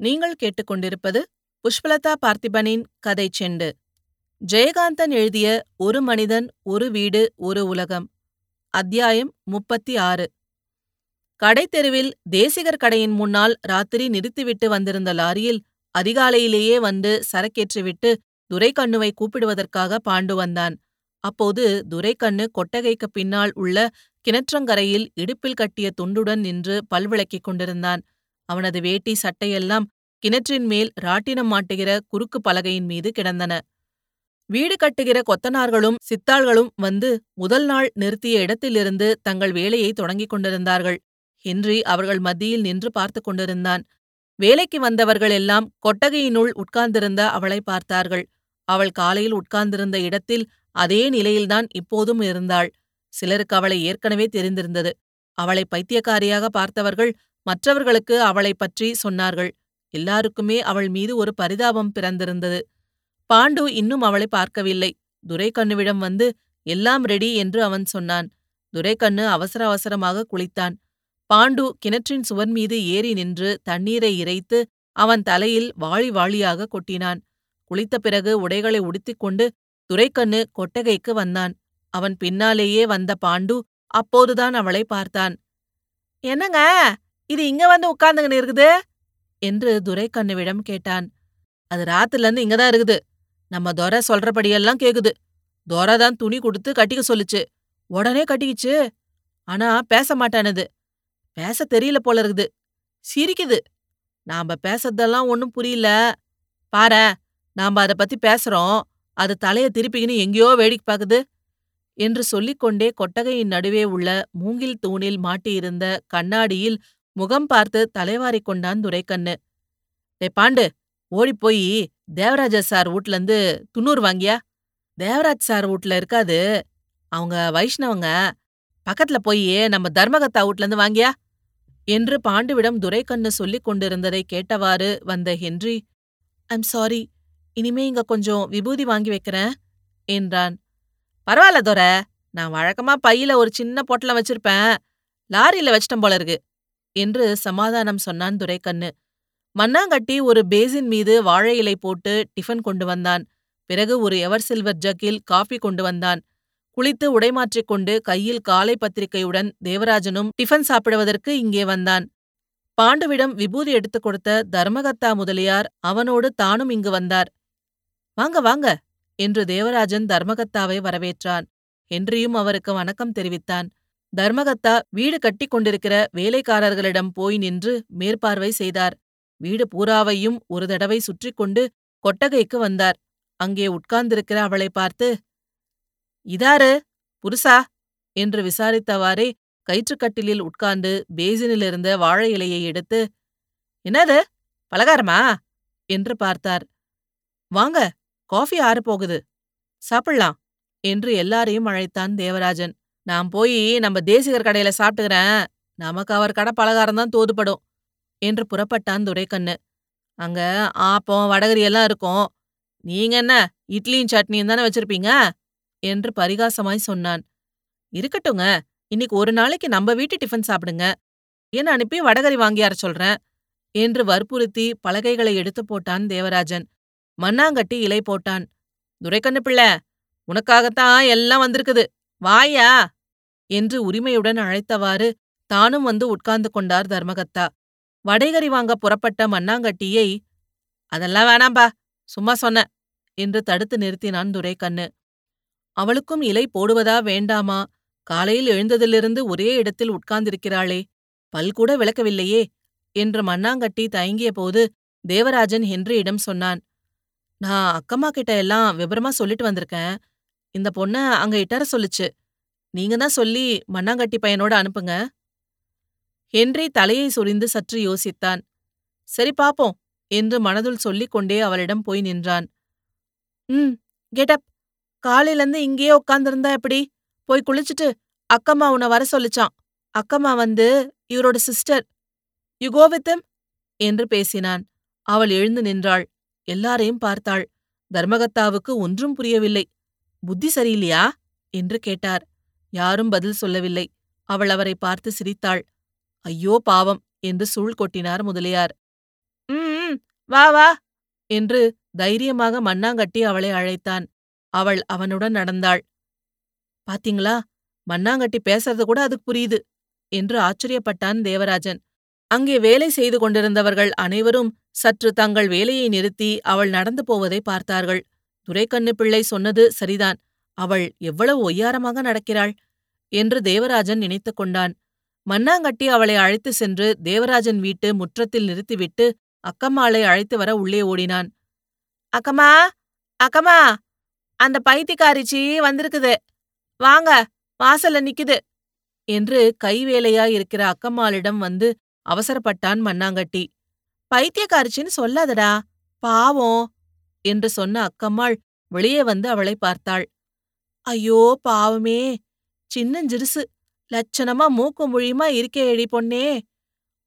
நீங்கள் கேட்டுக்கொண்டிருப்பது புஷ்பலதா பார்த்திபனின் கதை செண்டு. ஜெயகாந்தன் எழுதிய ஒரு மனிதன் ஒரு வீடு ஒரு உலகம். அத்தியாயம் முப்பத்தி ஆறு கடைத்தெருவில் தேசிகர் கடையின் முன்னால் ராத்திரி நிறுத்திவிட்டு வந்திருந்த லாரியில் அதிகாலையிலேயே வந்து சரக்கேற்றிவிட்டு துரைக்கண்ணுவை கூப்பிடுவதற்காக பாண்டு வந்தான். அப்போது துரைக்கண்ணு கொட்டகைக்குப் பின்னால் உள்ள கிணற்றங்கரையில் இடுப்பில் கட்டிய துண்டுடன் நின்று பல்விளக்கிக் கொண்டிருந்தான். அவனது வேட்டி சட்டையெல்லாம் கிணற்றின் மேல் ராட்டினம் மாட்டுகிற குறுக்கு பலகையின் மீது கிடந்தன. வீடு கட்டுகிற கொத்தனார்களும் சித்தாள்களும் வந்து முதல் நாள் நிறுத்திய இடத்திலிருந்து தங்கள் வேலையை தொடங்கிக் கொண்டிருந்தார்கள். ஹென்றி அவர்கள் மத்தியில் நின்று பார்த்து கொண்டிருந்தான். வேலைக்கு வந்தவர்கள் எல்லாம் கொட்டகையினுள் உட்கார்ந்திருந்த அவளை பார்த்தார்கள். அவள் காலையில் உட்கார்ந்திருந்த இடத்தில் அதே நிலையில்தான் இப்போதும் இருந்தாள். சிலருக்கு அவளை ஏற்கனவே தெரிந்திருந்தது. அவளை பைத்தியக்காரியாக பார்த்தவர்கள் மற்றவர்களுக்கு அவளைப் பற்றி சொன்னார்கள். எல்லாருக்குமே அவள் மீது ஒரு பரிதாபம் பிறந்திருந்தது. பாண்டு இன்னும் அவளை பார்க்கவில்லை. துரைக்கண்ணுவிடம் வந்து எல்லாம் ரெடி என்று அவன் சொன்னான். துரைக்கண்ணு அவசர அவசரமாக குளித்தான். பாண்டு கிணற்றின் சுவர் மீது ஏறி நின்று தண்ணீரை இறைத்து அவன் தலையில் வாழி வாளியாக கொட்டினான். குளித்த பிறகு உடைகளை உடுத்திக்கொண்டு துரைக்கண்ணு கொட்டகைக்கு வந்தான். அவன் பின்னாலேயே வந்த பாண்டு அப்போதுதான் அவளை பார்த்தான். என்னங்க? இது இங்க வந்து உட்கார்ந்துங்கன்னு இருக்குது? என்று துரைக்கண்ணுவிடம் கேட்டான். அது ராத்துல இருந்து இங்கதான் இருக்குது. நம்ம துரை சொல்றபடியெல்லாம் கேக்குது. துரை தான் துணி கொடுத்து கட்டிக்க சொல்லுச்சு. உடனே கட்டிக்கிச்சு. ஆனா பேச மாட்டானது. பேச தெரியல போல இருக்குது. சிரிக்குது. நாம பேசறதெல்லாம் ஒன்னும் புரியல. பாரு நாம அத பத்தி பேசுறோம். அது தலைய திருப்பிக்கின்னு எங்கேயோ வேடிக்கை பாக்குது என்று சொல்லிக்கொண்டே கொட்டகையின் நடுவே உள்ள மூங்கில் தூணில் மாட்டியிருந்த கண்ணாடியில் முகம் பார்த்து தலைவாரிக் கொண்டான் துரைக்கண்ணு. டே பாண்டு ஓடிப்போய் தேவராஜ சார் வீட்லேருந்து துண்ணூறு வாங்கியா? தேவராஜ் சார் வீட்ல இருக்காது. அவங்க வைஷ்ணவங்க பக்கத்துல போய் நம்ம தர்மகத்தா வீட்லேருந்து வாங்கியா? என்று பாண்டுவிடம் துரைக்கண்ணு சொல்லிக் கொண்டிருந்ததை கேட்டவாறு வந்த ஹென்றி ஐம் சாரி இனிமே இங்க கொஞ்சம் விபூதி வாங்கி வைக்கிறேன் என்றான். பரவாயில்ல துரை நான் வழக்கமா பையில ஒரு சின்ன பொட்டலம் வச்சிருப்பேன். லாரியில வச்சிட்டேன் போல இருக்கு. என்று சமாதானம் சொன்னான் துரைக்கண்ணு. மண்ணாங்கட்டி ஒரு பேசின் மீது வாழை இலை போட்டு டிஃபன் கொண்டு வந்தான். பிறகு ஒரு எவர் சில்வர் ஜக்கில் காஃபி கொண்டு வந்தான். குளித்து உடைமாற்றிக் கொண்டு கையில் காலை பத்திரிகையுடன் தேவராஜனும் டிஃபன் சாப்பிடுவதற்கு இங்கே வந்தான். பாண்டுவிடம் விபூதி எடுத்துக் கொடுத்த தர்மகத்தா முதலியார் அவனோடு தானும் இங்கு வந்தார். வாங்க வாங்க என்று தேவராஜன் தர்மகத்தாவை வரவேற்றான். ஹென்ரியும் அவருக்கு வணக்கம் தெரிவித்தான். தர்மகத்தா வீடு கட்டிக் கொண்டிருக்கிற வேலைக்காரர்களிடம் போய் நின்று மேற்பார்வை செய்தார். வீடு பூராவையும் ஒரு தடவை சுற்றி கொண்டு கொட்டகைக்கு வந்தார். அங்கே உட்கார்ந்திருக்கிற அவளை பார்த்து இதாரு புருசா என்று விசாரித்தவாறே கயிற்றுக்கட்டிலில் உட்கார்ந்து பேசினிலிருந்த வாழை இலையை எடுத்து என்னது பலகாரமா? என்று பார்த்தார். வாங்க காஃபி ஆறப்போகுது சாப்பிடலாம் என்று எல்லாரையும் அழைத்தான் தேவராஜன். நான் போய் நம்ம தேசிகர் கடையில சாப்பிட்டுக்கிறேன். நமக்கு அவர் கடை பலகாரம்தான் தோதுபடும் என்று புறப்பட்டான் துரைக்கண்ணு. அங்க ஆப்பம் வடகரி எல்லாம் இருக்கும். நீங்க என்ன இட்லியும் சட்னியும் தானே வச்சிருப்பீங்க? என்று பரிகாசமாய் சொன்னான். இருக்கட்டுங்க இன்னைக்கு ஒரு நாளைக்கு நம்ம வீட்டு டிஃபன் சாப்பிடுங்க. என்ன அனுப்பி வடகரி வாங்கியார சொல்றேன்? என்று வற்புறுத்தி பலகைகளை எடுத்து போட்டான் தேவராஜன். மண்ணாங்கட்டி இலை போட்டான். துரைக்கண்ணு பிள்ளை உனக்காகத்தான் எல்லாம் வந்திருக்குது. வாயா? என்று உரிமையுடன் அழைத்தவாறு தானும் வந்து உட்கார்ந்து கொண்டார் தர்மகத்தா. வடைகறி வாங்க புறப்பட்ட மண்ணாங்கட்டியை அதெல்லாம் வேணாம்பா சும்மா சொன்ன என்று தடுத்து நிறுத்தினான் துரைக்கண்ணு. அவளுக்கும் இலை போடுவதா வேண்டாமா? காலையில் எழுந்ததிலிருந்து ஒரே இடத்தில் உட்கார்ந்திருக்கிறாளே பல்கூட விளக்கவில்லையே என்று மண்ணாங்கட்டி தயங்கிய போது தேவராஜன் ஹென்ரியிடம் சொன்னான். நான் அக்கம்மா கிட்ட எல்லாம் விவரமா சொல்லிட்டு வந்திருக்கேன். இந்த பொண்ண அங்க இட்டார சொல்லுச்சு. நீங்க தான் சொல்லி மண்ணாங்கட்டி பையனோட அனுப்புங்க. ஹென்றி தலையை சொரிந்து சற்று யோசித்தான். சரி பாப்போம் என்று மனதுள் சொல்லிக் கொண்டே அவளிடம் போய் நின்றான். ம் கெட்டப் காலையிலேருந்து இங்கேயே உட்காந்துருந்தா எப்படி? போய் குளிச்சுட்டு அக்கம்மா உன்னை வர சொல்லிச்சான். அக்கம்மா வந்து இவரோட சிஸ்டர் யுகோவித்தம் என்று பேசினான். அவள் எழுந்து நின்றாள். எல்லாரையும் பார்த்தாள். தர்மகத்தாவுக்கு ஒன்றும் புரியவில்லை. புத்தி சரியில்லையா? என்று கேட்டார். யாரும் பதில் சொல்லவில்லை. அவள் அவரை பார்த்து சிரித்தாள். ஐயோ பாவம் என்று சூழ் கொட்டினார் முதலியார். ம் வா வா என்று தைரியமாக மண்ணாங்கட்டி அவளை அழைத்தான். அவள் அவனுடன் நடந்தாள். பாத்தீங்களா? மண்ணாங்கட்டி பேசுறது கூட அதுக்கு புரியுது என்று ஆச்சரியப்பட்டான் தேவராஜன். அங்கே வேலை செய்து கொண்டிருந்தவர்கள் அனைவரும் சற்று தங்கள் வேலையை நிறுத்தி அவள் நடந்து போவதை பார்த்தார்கள். துரைக்கண்ணு பிள்ளை சொன்னது சரிதான். அவள் எவ்வளவு ஒய்யாரமாக நடக்கிறாள்? என்று தேவராஜன் நினைத்து கொண்டான். மண்ணாங்கட்டி அவளை அழைத்து சென்று தேவராஜன் வீட்டு முற்றத்தில் நிறுத்திவிட்டு அக்கம்மாளை அழைத்து வர உள்ளே ஓடினான். அக்கம்மா அக்கம்மா அந்த பைத்தியக்காரிச்சி வந்திருக்குது. வாங்க வாசல்ல நிக்குது. என்று கைவேலையாயிருக்கிற அக்கம்மாளிடம் வந்து அவசரப்பட்டான் மண்ணாங்கட்டி பைத்தியக்காரிச்சின்னு சொல்லாதடா. பாவம். என்று சொன்ன அக்கம்மாள் வெளியே வந்து அவளை பார்த்தாள். ஐயோ பாவமே! சின்னஞ்சிறுசு! லட்சணமா மூக்கு மொழியுமா இருக்கே எழி பொண்ணே!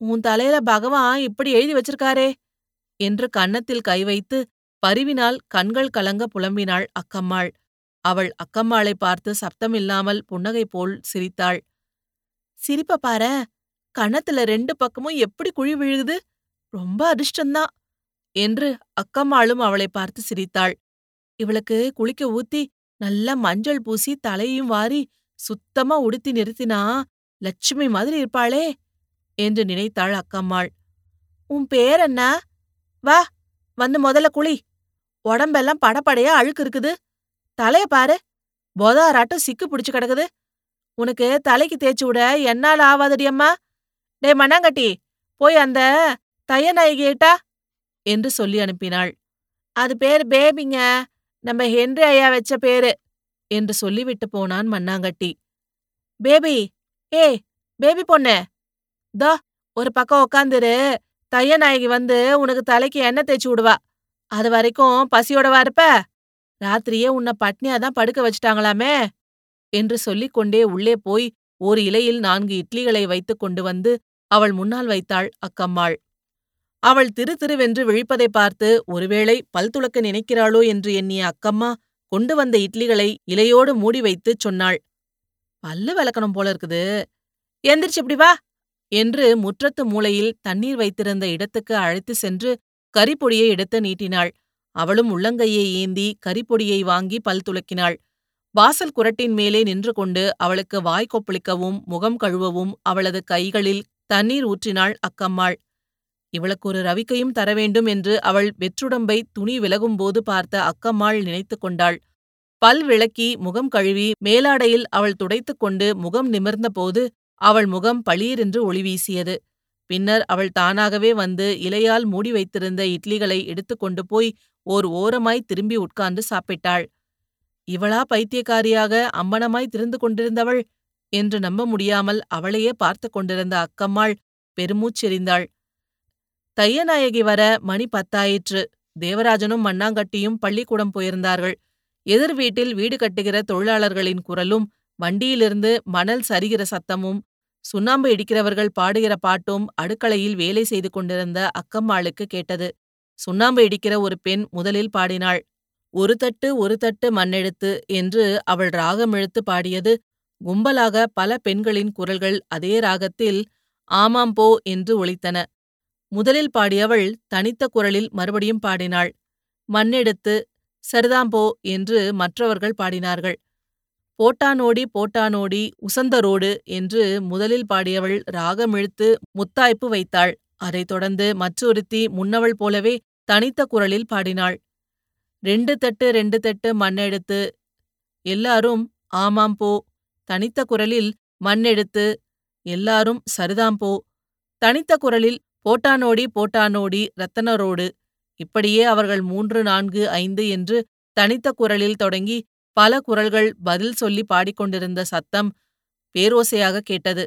உன் தலையில பகவான் இப்படி எழுதி வச்சிருக்காரே! என்று கன்னத்தில் கை வைத்து பரிவினால் கண்கள் கலங்க புலம்பினாள் அக்கம்மாள். அவள் அக்கம்மாளை பார்த்து சப்தமில்லாமல் புன்னகை போல் சிரித்தாள். சிரிப்ப பார கன்னத்துல ரெண்டு பக்கமும் எப்படி குழி விழுகுது? ரொம்ப அதிர்ஷ்டந்தான் என்று அக்கம்மாளும் அவளை பார்த்து சிரித்தாள். இவளுக்கு குளிக்க ஊத்தி நல்லா மஞ்சள் பூசி தலையும் வாரி சுத்தமா உடுத்தி நிறுத்தினா லட்சுமி மாதிரி இருப்பாளே என்று நினைத்தாள் அக்கம்மாள். உன் பேர் என்ன? வா வந்து முதல்ல குளி. உடம்பெல்லாம் படப்படையா அழுக்கு இருக்குது. தலைய பாரு. பொதாராட்டம் சிக்கு பிடிச்சு கிடக்குது. உனக்கு தலைக்கு தேய்ச்சி விட என்னால் ஆவாதடி அம்மா. டே மண்ணாங்கட்டி போய் அந்த தைய நாயகிட்டா என்று சொல்லி அனுப்பினாள். அது பேர் பேபிங்க. நம்ம ஹென்றி ஐயா வச்ச பேரு என்று சொல்லிவிட்டு போனான் மண்ணாங்கட்டி. பேபி ஏ பேபி பொண்ணு. தோ ஒரு பக்கம் உக்காந்துரு. தைய நாயகி வந்து உனக்கு தலைக்கு எண்ணெய் தேய்ச்சி விடுவா. அது வரைக்கும் பசியோடவா இருப்ப? ராத்திரியே உன்னை பட்னியாதான் படுக்க வச்சிட்டாங்களாமே என்று சொல்லிக் கொண்டே உள்ளே போய் ஓர் இலையில் நான்கு இட்லிகளை வைத்துக் கொண்டு வந்து அவள் முன்னால் வைத்தாள் அக்கம்மாள். அவள் திரு திருவென்று விழிப்பதை பார்த்து ஒருவேளை பல் துளக்க நினைக்கிறாளோ என்று எண்ணிய அக்கம்மா கொண்டு வந்த இட்லிகளை இலையோடு மூடி வைத்துச் சொன்னாள். பல்லு விளக்கணும் போல இருக்குது. எந்திரிச்சு இப்படி வா என்று முற்றத்து மூலையில் தண்ணீர் வைத்திருந்த இடத்துக்கு அழைத்து சென்று கரிப்பொடியை எடுத்து நீட்டினாள். அவளும் உள்ளங்கையை ஏந்தி கரிப்பொடியை வாங்கி பல் துளக்கினாள். வாசல் குரட்டின் மேலே நின்று கொண்டு அவளுக்கு வாய் கொப்பளிக்கவும் முகம் கழுவவும் அவளது கைகளில் தண்ணீர் ஊற்றினாள் அக்கம்மாள். இவளுக்கு ஒரு ரவிக்கையும் தர வேண்டும் என்று அவள் வெற்றுடம்பை துணி விலகும்போது பார்த்த அக்கம்மாள் நினைத்து கொண்டாள். பல் விளக்கி முகம் கழுவி மேலாடையில் அவள் துடைத்துக் கொண்டு முகம் நிமிர்ந்தபோது அவள் முகம் பளீரென்று ஒளி வீசியது. பின்னர் அவள் தானாகவே வந்து இலையால் மூடி வைத்திருந்த இட்லிகளை எடுத்துக்கொண்டு போய் ஓர் ஓரமாய் திரும்பி உட்கார்ந்து சாப்பிட்டாள். இவளா பைத்தியக்காரியாக அம்மணமாய் திருந்து கொண்டிருந்தவள்? என்று நம்ப முடியாமல் அவளையே பார்த்து கொண்டிருந்த அக்கம்மாள் பெருமூச்செறிந்தாள். தையநாயகி வர மணி பத்தாயிற்று. தேவராஜனும் மண்ணாங்கட்டியும் பள்ளிக்கூடம் போயிருந்தார்கள். எதிர் வீட்டில் வீடு கட்டுகிற தொழிலாளர்களின் குரலும் வண்டியிலிருந்து மணல் சரிகிற சத்தமும் சுண்ணாம்பு இடிக்கிறவர்கள் பாடுகிற பாட்டும் அடுக்களையில் வேலை செய்து கொண்டிருந்த அக்கம்மாளுக்கு கேட்டது. சுண்ணாம்பு இடிக்கிற ஒரு பெண் முதலில் பாடினாள். ஒரு தட்டு ஒரு தட்டு மண்ணெடுத்து என்று அவள் ராகம் இழுத்து பாடியது. கும்பலாக பல பெண்களின் குரல்கள் அதே ராகத்தில் ஆமாம் போ என்று ஒழித்தன முதலில் பாடியவள் தனித்த குரலில் மறுபடியும் பாடினாள். மண்ணெடுத்து சரிதாம்போ என்று மற்றவர்கள் பாடினார்கள். போட்டானோடி போட்டானோடி உசந்தரோடு என்று முதலில் பாடியவள் ராகமிழுத்து முத்தாய்ப்பு வைத்தாள். அதைத் தொடர்ந்து மற்றொருத்தி முன்னவள் போலவே தனித்த குரலில் பாடினாள். ரெண்டு தட்டு ரெண்டு தட்டு மண்ணெடுத்து எல்லாரும் ஆமாம் போ தனித்த குரலில் மண்ணெடுத்து எல்லாரும் சரிதாம் போ தனித்த குரலில் போட்டானோடி போட்டானோடி ரத்தனரோடு. இப்படியே அவர்கள் மூன்று நான்கு ஐந்து என்று தனித்த குரலில் தொடங்கி பல குரல்கள் பதில் சொல்லி பாடிக்கொண்டிருந்த சத்தம் பேரோசையாக கேட்டது.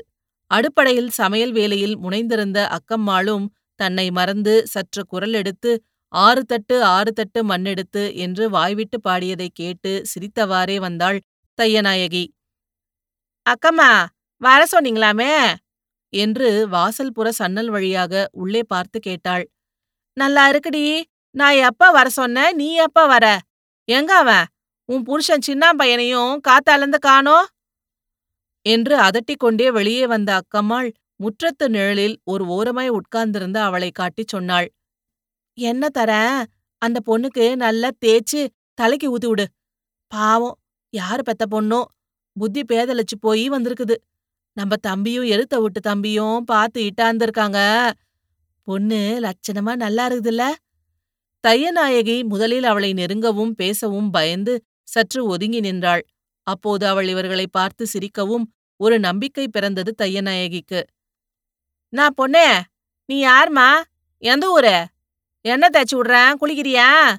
அடுப்படையில் சமையல் வேலையில் முனைந்திருந்த அக்கம்மாளும் தன்னை மறந்து சற்று குரல் எடுத்து ஆறு தட்டு ஆறு தட்டு மண்ணெடுத்து என்று வாய்விட்டு பாடியதைக் கேட்டு சிரித்தவாறே வந்தாள் தையநாயகி. அக்கம்மா வர சொன்னீங்களாமே? என்று வாசல்புற சன்னல் வழியாக உள்ளே பார்த்து கேட்டாள். நல்லா இருக்குடி. நான் எப்ப வர சொன்னேன் நீ எப்ப வர? எங்க அவன்? உன் புருஷன் சின்ன பையனையும் காத்தாலந்து காணோ? என்று அதட்டிக் கொண்டே வெளியே வந்த அக்கம்மாள் முற்றத்து நிழலில் ஒரு ஓரமாய் உட்கார்ந்திருந்து அவளை காட்டிச் சொன்னாள். என்ன தரேன் அந்த பொண்ணுக்கு நல்லா தேய்ச்சு தலைக்கு ஊத்தி விடு. பாவம் யாரு பெத்த பொண்ணோ? புத்தி பேதலிச்சு போய் வந்திருக்குது. நம்ம தம்பியும் எழுத்த விட்டு தம்பியும் பார்த்து இட்டாந்திருக்காங்க. பொண்ணு லட்சணமா நல்லா இருக்குதுல்ல. தையநாயகி முதலில் அவளை நெருங்கவும் பேசவும் பயந்து சற்று ஒதுங்கி நின்றாள். அப்போது அவள் இவர்களை பார்த்து சிரிக்கவும் ஒரு நம்பிக்கை பிறந்தது தையநாயகிக்கு. நான் பொண்ணே நீ யார்மா? எந்த ஊரு? என்ன தேய்ச்சி விடுறேன் குளிக்கிறியா?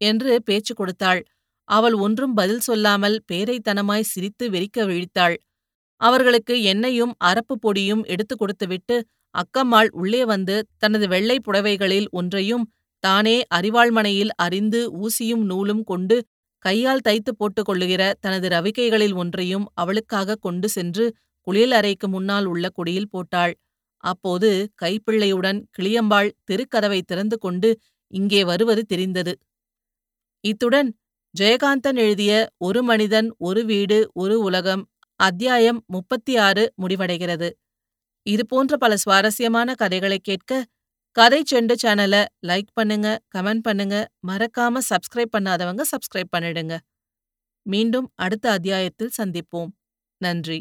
என்று பேச்சு கொடுத்தாள். அவள் ஒன்றும் பதில் சொல்லாமல் பேரைத்தனமாய் சிரித்து வெறிக்க விழித்தாள். அவர்களுக்கு எண்ணெயும் அரப்பு பொடியும் எடுத்துக் கொடுத்துவிட்டு அக்கம்மாள் உள்ளே வந்து தனது வெள்ளை புடவைகளில் ஒன்றையும் தானே அரிவாள்மனையில் அறிந்து ஊசியும் நூலும் கொண்டு கையால் தைத்து போட்டுக் கொள்ளுகிற தனது ரவிக்கைகளில் ஒன்றையும் அவளுக்காக கொண்டு சென்று குளியல் அறைக்கு முன்னால் உள்ள கொடியில் போட்டாள். அப்போது கைப்பிள்ளையுடன் கிளியம்பாள் தெருக்கதவை திறந்து கொண்டு இங்கே வருவது தெரிந்தது. இத்துடன் ஜெயகாந்தன் எழுதிய ஒரு மனிதன் ஒரு வீடு ஒரு உலகம் அத்தியாயம் முப்பத்தி ஆறு முடிவடைகிறது இதுபோன்ற பல சுவாரஸ்யமான கதைகளை கேட்க கதை செண்டு சேனலை லைக் பண்ணுங்க கமெண்ட் பண்ணுங்க மறக்காம சப்ஸ்கிரைப் பண்ணாதவங்க சப்ஸ்கிரைப் பண்ணிடுங்க. மீண்டும் அடுத்த அத்தியாயத்தில் சந்திப்போம். நன்றி.